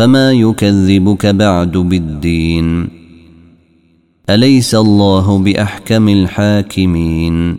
فما يكذبك بعد بالدين. أليس الله بأحكم الحاكمين؟